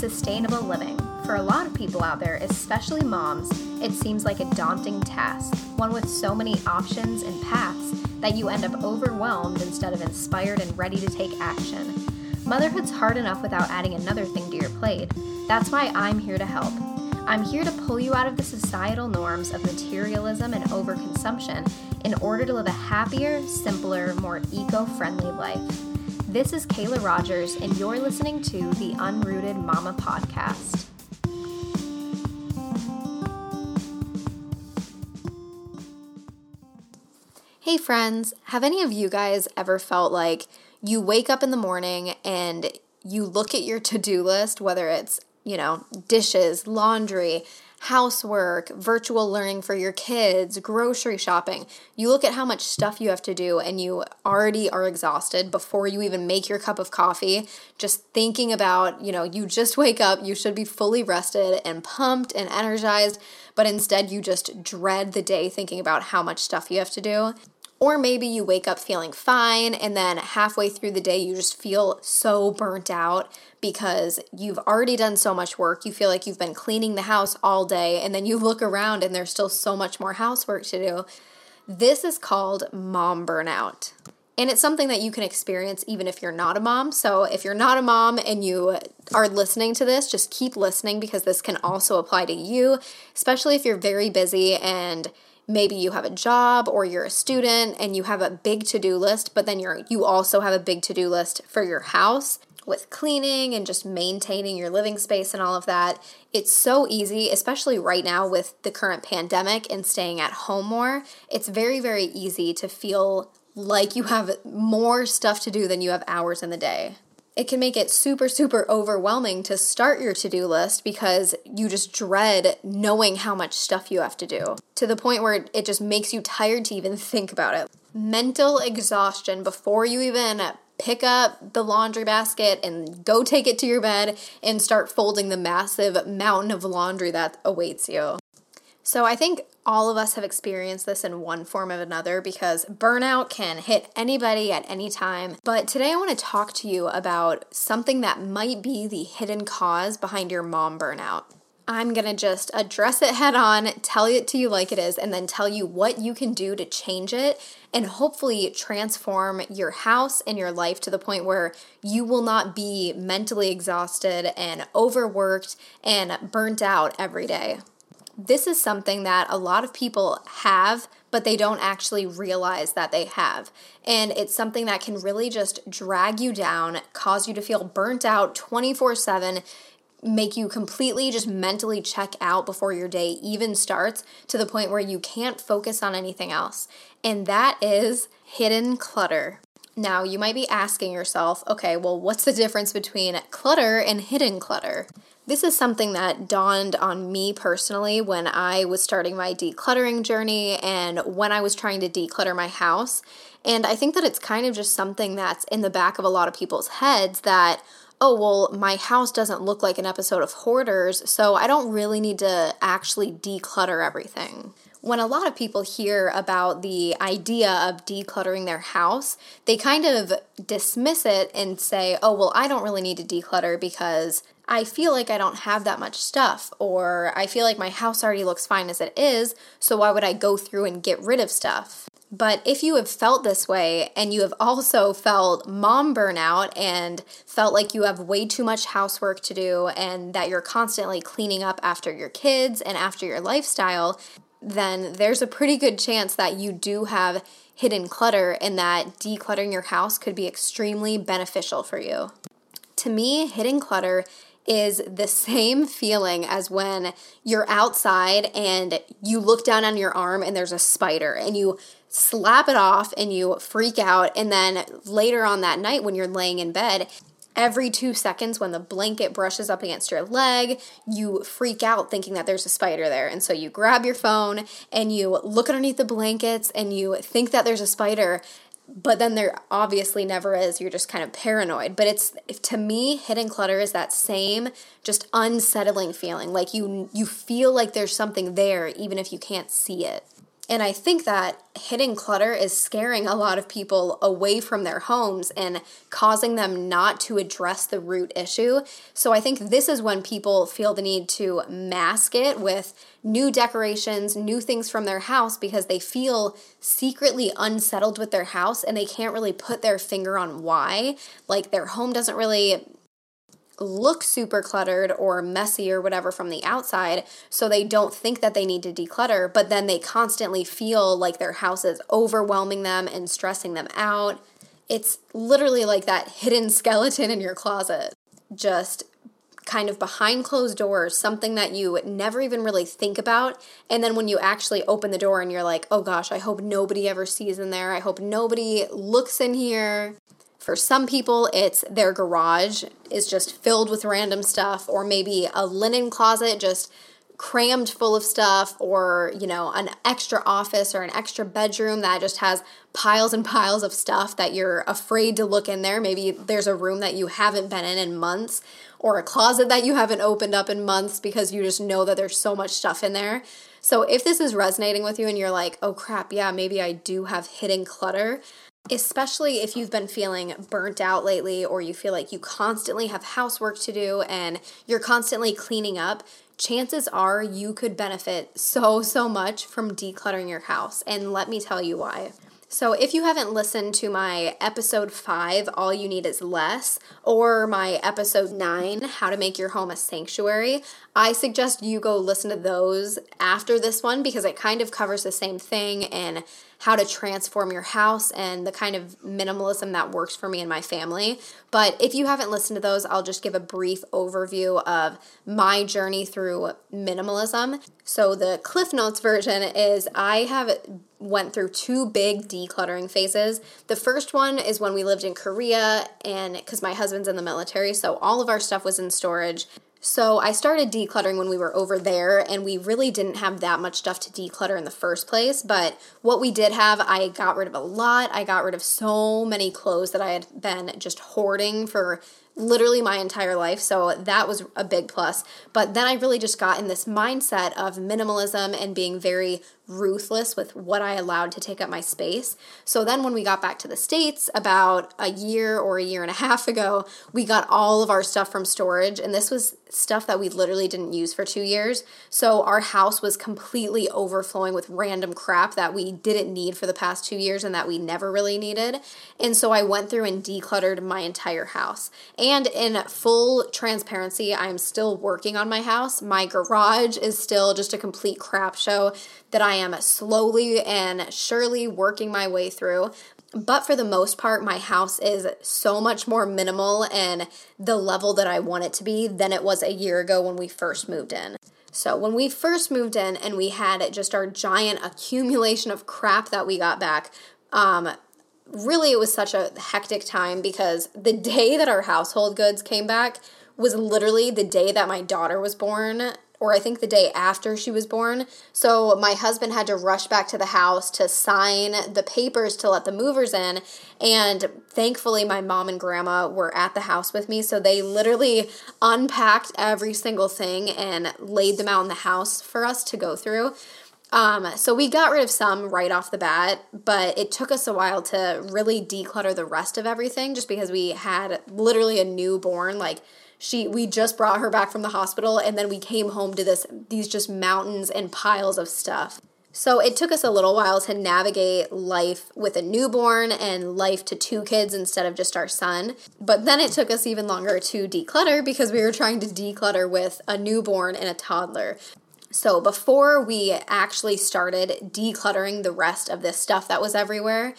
sustainable living. For a lot of people out there, especially moms, it seems like a daunting task, one with so many options and paths that you end up overwhelmed instead of inspired and ready to take action. Motherhood's hard enough without adding another thing to your plate. That's why I'm here to help. I'm here to pull you out of the societal norms of materialism and overconsumption in order to live a happier, simpler, more eco friendly life. This is Kayla Rogers, and you're listening to the Unrooted Mama Podcast. Hey, friends, have any of you guys ever felt like you wake up in the morning and you look at your to do list, whether it's, you know, dishes, laundry, housework, virtual learning for your kids, grocery shopping. You look at how much stuff you have to do and you already are exhausted before you even make your cup of coffee. Just thinking about, you know, you just wake up, you should be fully rested and pumped and energized, but instead you just dread the day thinking about how much stuff you have to do. Or maybe you wake up feeling fine and then halfway through the day you just feel so burnt out because you've already done so much work. You feel like you've been cleaning the house all day and then you look around and there's still so much more housework to do. This is called mom burnout. And it's something that you can experience even if you're not a mom. So, if you're not a mom and you are listening to this, just keep listening because this can also apply to you, especially if you're very busy and maybe you have a job or you're a student and you have a big to-do list but then you're you also have a big to-do list for your house with cleaning and just maintaining your living space and all of that. It's so easy especially right now with the current pandemic and staying at home more. It's very very easy to feel like you have more stuff to do than you have hours in the day it can make it super, super overwhelming to start your to do list because you just dread knowing how much stuff you have to do to the point where it just makes you tired to even think about it. Mental exhaustion before you even pick up the laundry basket and go take it to your bed and start folding the massive mountain of laundry that awaits you. So I think all of us have experienced this in one form or another because burnout can hit anybody at any time. But today I want to talk to you about something that might be the hidden cause behind your mom burnout. I'm going to just address it head on, tell it to you like it is, and then tell you what you can do to change it and hopefully transform your house and your life to the point where you will not be mentally exhausted and overworked and burnt out every day this is something that a lot of people have, but they don't actually realize that they have. And it's something that can really just drag you down, cause you to feel burnt out 24 7, make you completely just mentally check out before your day even starts to the point where you can't focus on anything else. And that is hidden clutter. Now, you might be asking yourself, okay, well, what's the difference between clutter and hidden clutter? This is something that dawned on me personally when I was starting my decluttering journey and when I was trying to declutter my house. And I think that it's kind of just something that's in the back of a lot of people's heads that, oh, well, my house doesn't look like an episode of Hoarders, so I don't really need to actually declutter everything when a lot of people hear about the idea of decluttering their house, they kind of dismiss it and say, oh, well, I don't really need to declutter because I feel like I don't have that much stuff, or I feel like my house already looks fine as it is, so why would I go through and get rid of stuff? But if you have felt this way and you have also felt mom burnout and felt like you have way too much housework to do and that you're constantly cleaning up after your kids and after your lifestyle, then there's a pretty good chance that you do have hidden clutter and that decluttering your house could be extremely beneficial for you. To me, hidden clutter is the same feeling as when you're outside and you look down on your arm and there's a spider and you slap it off and you freak out. And then later on that night, when you're laying in bed, every two seconds when the blanket brushes up against your leg, you freak out thinking that there's a spider there. And so you grab your phone and you look underneath the blankets and you think that there's a spider. But then there obviously never is. You're just kind of paranoid. But it's to me, hidden clutter is that same just unsettling feeling. Like you you feel like there's something there even if you can't see it. And I think that hidden clutter is scaring a lot of people away from their homes and causing them not to address the root issue. So I think this is when people feel the need to mask it with new decorations, new things from their house because they feel secretly unsettled with their house and they can't really put their finger on why. Like their home doesn't really look super cluttered or messy or whatever from the outside, so they don't think that they need to declutter, but then they constantly feel like their house is overwhelming them and stressing them out. It's literally like that hidden skeleton in your closet, just kind of behind closed doors, something that you never even really think about. And then when you actually open the door and you're like, oh gosh, I hope nobody ever sees in there. I hope nobody looks in here. For some people, it's their garage is just filled with random stuff, or maybe a linen closet just crammed full of stuff, or, you know, an extra office or an extra bedroom that just has piles and piles of stuff that you're afraid to look in there. Maybe there's a room that you haven't been in in months, or a closet that you haven't opened up in months because you just know that there's so much stuff in there. So, if this is resonating with you and you're like, oh crap, yeah, maybe I do have hidden clutter, especially if you've been feeling burnt out lately or you feel like you constantly have housework to do and you're constantly cleaning up, chances are you could benefit so, so much from decluttering your house. And let me tell you why. So, if you haven't listened to my episode five, All You Need Is Less, or my episode nine, How to Make Your Home a Sanctuary, I suggest you go listen to those after this one because it kind of covers the same thing and how to transform your house and the kind of minimalism that works for me and my family. But if you haven't listened to those, I'll just give a brief overview of my journey through minimalism. So the Cliff Notes version is I have went through two big decluttering phases. The first one is when we lived in Korea and cuz my husband's in the military, so all of our stuff was in storage. So I started decluttering when we were over there, and we really didn't have that much stuff to declutter in the first place. But what we did have, I got rid of a lot. I got rid of so many clothes that I had been just hoarding for literally my entire life. So that was a big plus. But then I really just got in this mindset of minimalism and being very ruthless with what I allowed to take up my space. So then when we got back to the States about a year or a year and a half ago, we got all of our stuff from storage. And this was stuff that we literally didn't use for two years. So our house was completely overflowing with random crap that we didn't need for the past two years and that we never really needed. And so I went through and decluttered my entire house. And in full transparency, I'm still working on my house. My garage is still just a complete crap show that I am slowly and surely working my way through. But for the most part, my house is so much more minimal and the level that I want it to be than it was a year ago when we first moved in. So, when we first moved in and we had just our giant accumulation of crap that we got back, um, really it was such a hectic time because the day that our household goods came back was literally the day that my daughter was born or I think the day after she was born. So my husband had to rush back to the house to sign the papers to let the movers in. And thankfully, my mom and grandma were at the house with me. So they literally unpacked every single thing and laid them out in the house for us to go through. Um, so we got rid of some right off the bat, but it took us a while to really declutter the rest of everything just because we had literally a newborn, like she we just brought her back from the hospital and then we came home to this these just mountains and piles of stuff. So it took us a little while to navigate life with a newborn and life to two kids instead of just our son. But then it took us even longer to declutter because we were trying to declutter with a newborn and a toddler. So before we actually started decluttering the rest of this stuff that was everywhere,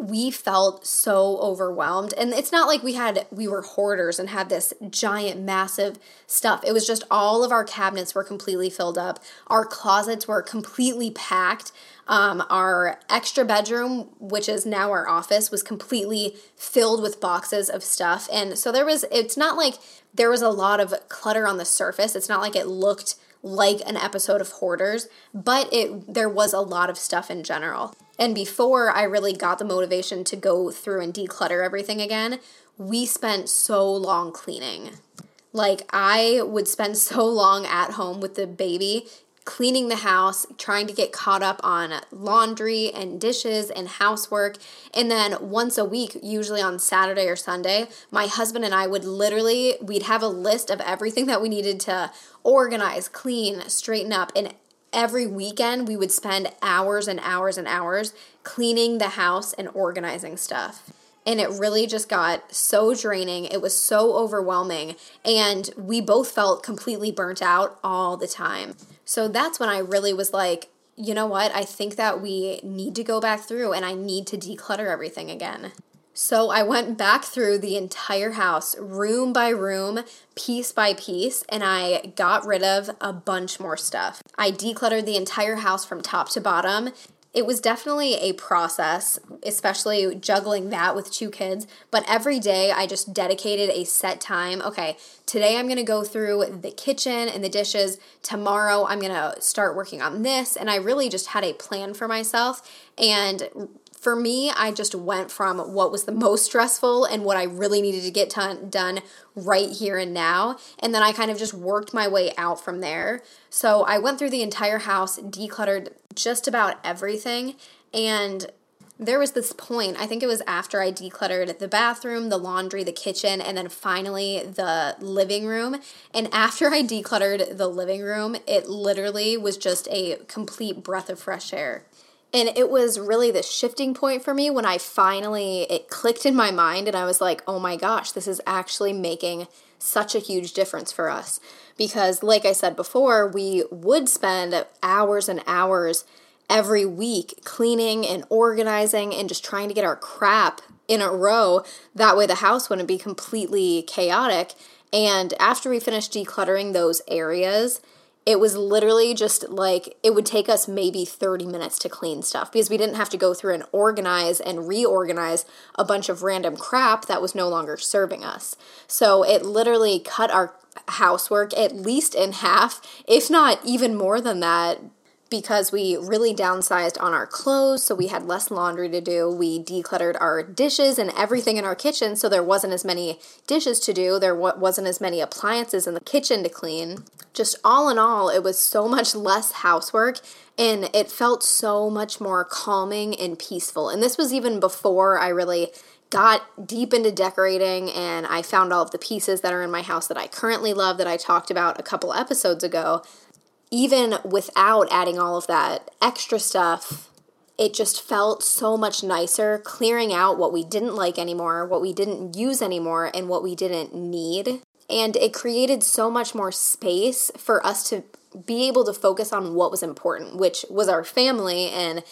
we felt so overwhelmed. And it's not like we had we were hoarders and had this giant massive stuff. It was just all of our cabinets were completely filled up. Our closets were completely packed. Um, our extra bedroom which is now our office was completely filled with boxes of stuff. And so there was it's not like there was a lot of clutter on the surface. It's not like it looked like an episode of Hoarders, but it there was a lot of stuff in general. And before I really got the motivation to go through and declutter everything again, we spent so long cleaning. Like I would spend so long at home with the baby cleaning the house, trying to get caught up on laundry and dishes and housework. And then once a week, usually on Saturday or Sunday, my husband and I would literally we'd have a list of everything that we needed to organize, clean, straighten up and every weekend we would spend hours and hours and hours cleaning the house and organizing stuff and it really just got so draining. It was so overwhelming, and we both felt completely burnt out all the time. So that's when I really was like, you know what? I think that we need to go back through and I need to declutter everything again. So I went back through the entire house, room by room, piece by piece, and I got rid of a bunch more stuff. I decluttered the entire house from top to bottom it was definitely a process, especially juggling that with two kids. But every day I just dedicated a set time. Okay, today I'm gonna go through the kitchen and the dishes. Tomorrow I'm gonna start working on this. And I really just had a plan for myself. And for me, I just went from what was the most stressful and what I really needed to get t- done right here and now. And then I kind of just worked my way out from there. So I went through the entire house, decluttered just about everything. And there was this point, I think it was after I decluttered the bathroom, the laundry, the kitchen, and then finally the living room. And after I decluttered the living room, it literally was just a complete breath of fresh air. And it was really the shifting point for me when I finally it clicked in my mind and I was like, "Oh my gosh, this is actually making such a huge difference for us." Because like I said before, we would spend hours and hours every week cleaning and organizing and just trying to get our crap in a row. That way the house wouldn't be completely chaotic. And after we finished decluttering those areas, it was literally just like it would take us maybe 30 minutes to clean stuff because we didn't have to go through and organize and reorganize a bunch of random crap that was no longer serving us. So it literally cut our housework at least in half, if not even more than that, because we really downsized on our clothes, so we had less laundry to do. We decluttered our dishes and everything in our kitchen, so there wasn't as many dishes to do. There wasn't as many appliances in the kitchen to clean. Just all in all, it was so much less housework and it felt so much more calming and peaceful. And this was even before I really got deep into decorating and I found all of the pieces that are in my house that I currently love that I talked about a couple episodes ago even without adding all of that extra stuff, it just felt so much nicer clearing out what we didn't like anymore, what we didn't use anymore, and what we didn't need. And it created so much more space for us to be able to focus on what was important, which was our family and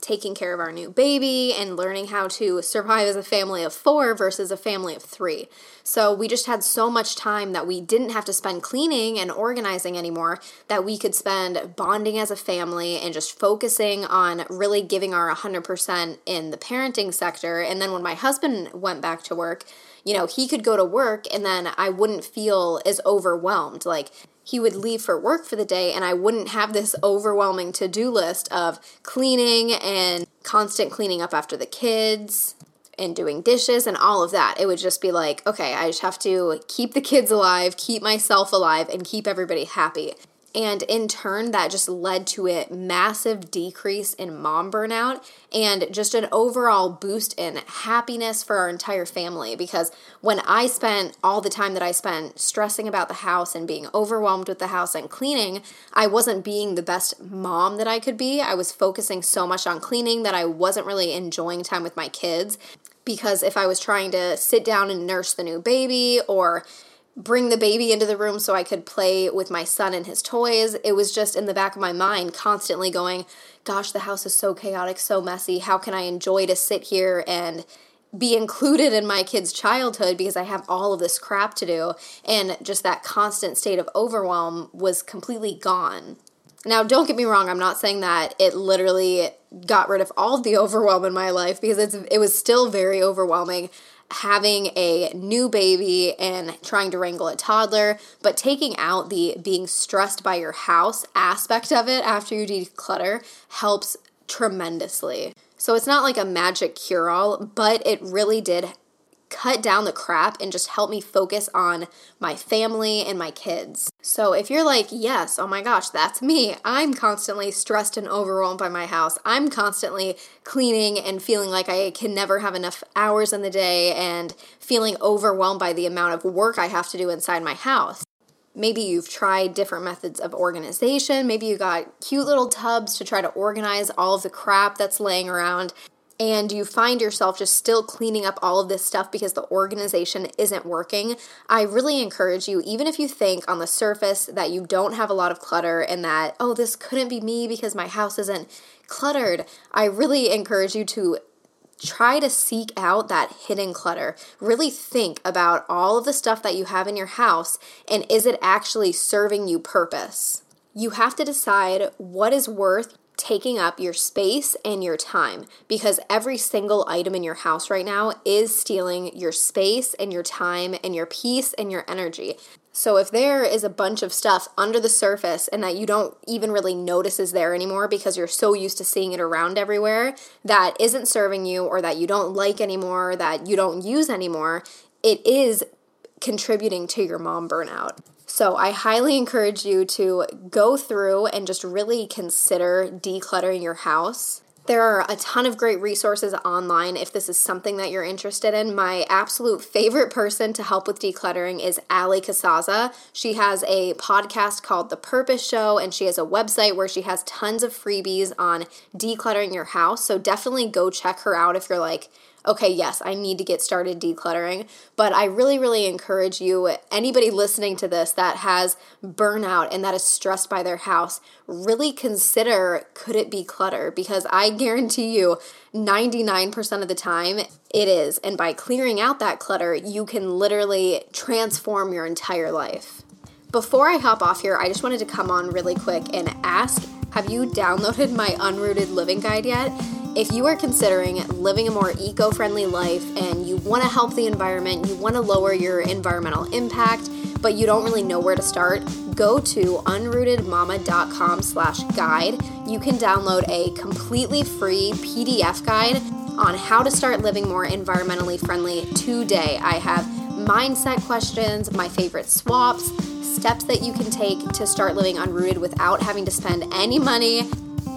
taking care of our new baby and learning how to survive as a family of four versus a family of three. So we just had so much time that we didn't have to spend cleaning and organizing anymore, that we could spend bonding as a family and just focusing on really giving our 100% in the parenting sector. And then when my husband went back to work, you know, he could go to work and then I wouldn't feel as overwhelmed. Like, he would leave for work for the day and I wouldn't have this overwhelming to do list of cleaning and constant cleaning up after the kids and doing dishes and all of that. It would just be like, okay, I just have to keep the kids alive, keep myself alive, and keep everybody happy. And in turn, that just led to a massive decrease in mom burnout and just an overall boost in happiness for our entire family. Because when I spent all the time that I spent stressing about the house and being overwhelmed with the house and cleaning, I wasn't being the best mom that I could be. I was focusing so much on cleaning that I wasn't really enjoying time with my kids. Because if I was trying to sit down and nurse the new baby or bring the baby into the room so I could play with my son and his toys. It was just in the back of my mind, constantly going, Gosh, the house is so chaotic, so messy. How can I enjoy to sit here and be included in my kid's childhood because I have all of this crap to do? And just that constant state of overwhelm was completely gone. Now, don't get me wrong, I'm not saying that it literally got rid of all of the overwhelm in my life because it's it was still very overwhelming having a new baby and trying to wrangle a toddler, but taking out the being stressed by your house aspect of it after you declutter helps tremendously. So it's not like a magic cure all, but it really did cut down the crap and just help me focus on my family and my kids. So if you're like, yes, oh my gosh, that's me. I'm constantly stressed and overwhelmed by my house. I'm constantly cleaning and feeling like I can never have enough hours in the day and feeling overwhelmed by the amount of work I have to do inside my house. Maybe you've tried different methods of organization. Maybe you got cute little tubs to try to organize all of the crap that's laying around and you find yourself just still cleaning up all of this stuff because the organization isn't working, I really encourage you, even if you think on the surface that you don't have a lot of clutter and that, oh, this couldn't be me because my house isn't cluttered, I really encourage you to try to seek out that hidden clutter. Really think about all of the stuff that you have in your house and is it actually serving you purpose? You have to decide what is worth taking up your space and your time because every single item in your house right now is stealing your space and your time and your peace and your energy. So if there is a bunch of stuff under the surface and that you don't even really notice is there anymore because you're so used to seeing it around everywhere that isn't serving you or that you don't like anymore, that you don't use anymore, it is contributing to your mom burnout. So I highly encourage you to go through and just really consider decluttering your house. There are a ton of great resources online if this is something that you're interested in. My absolute favorite person to help with decluttering is Allie Casazza. She has a podcast called The Purpose Show, and she has a website where she has tons of freebies on decluttering your house. So definitely go check her out if you're like, okay, yes, I need to get started decluttering. But I really, really encourage you, anybody listening to this that has burnout and that is stressed by their house, really consider could it be clutter? Because I guarantee you, 99% of the time, it is. And by clearing out that clutter, you can literally transform your entire life. Before I hop off here, I just wanted to come on really quick and ask have you downloaded my Unrooted Living Guide yet? If you are considering living a more eco friendly life and you want to help the environment, you want to lower your environmental impact, but you don't really know where to start, go to unrootedmama.com slash guide. You can download a completely free PDF guide on how to start living more environmentally friendly today. I have mindset questions, my favorite swaps, steps that you can take to start living unrooted without having to spend any money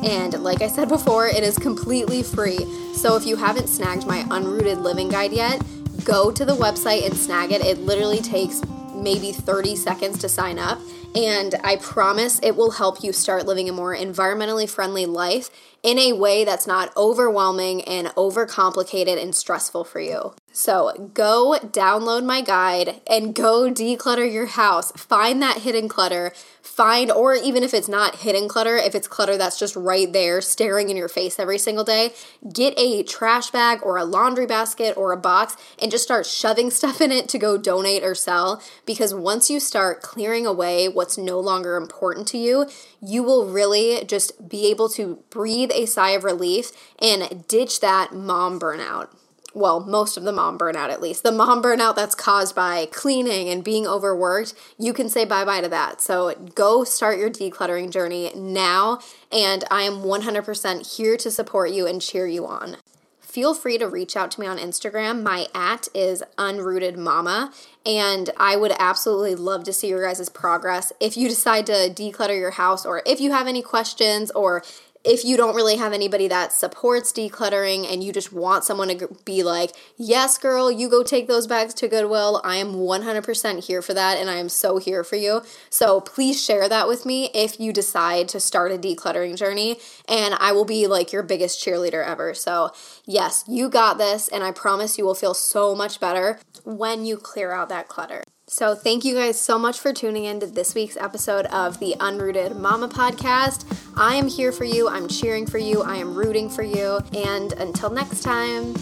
and like I said before, it is completely free. So if you haven't snagged my Unrooted Living Guide yet, go to the website and snag it. It literally takes maybe 30 seconds to sign up. And I promise it will help you start living a more environmentally friendly life in a way that's not overwhelming and overcomplicated and stressful for you. So go download my guide and go declutter your house. Find that hidden clutter. Find, or even if it's not hidden clutter, if it's clutter that's just right there staring in your face every single day, get a trash bag or a laundry basket or a box and just start shoving stuff in it to go donate or sell. Because once you start clearing away what's no longer important to you, you will really just be able to breathe a sigh of relief and ditch that mom burnout well, most of the mom burnout at least, the mom burnout that's caused by cleaning and being overworked, you can say bye bye to that. So go start your decluttering journey now, and I am 100% here to support you and cheer you on. Feel free to reach out to me on Instagram. My at is unrooted mama, and I would absolutely love to see your guys' progress. If you decide to declutter your house, or if you have any questions, or if you don't really have anybody that supports decluttering and you just want someone to be like, yes, girl, you go take those bags to Goodwill, I am 100% here for that and I am so here for you. So please share that with me if you decide to start a decluttering journey and I will be like your biggest cheerleader ever. So, yes, you got this and I promise you will feel so much better when you clear out that clutter. So, thank you guys so much for tuning in to this week's episode of the Unrooted Mama podcast. I am here for you. I'm cheering for you. I am rooting for you. And until next time.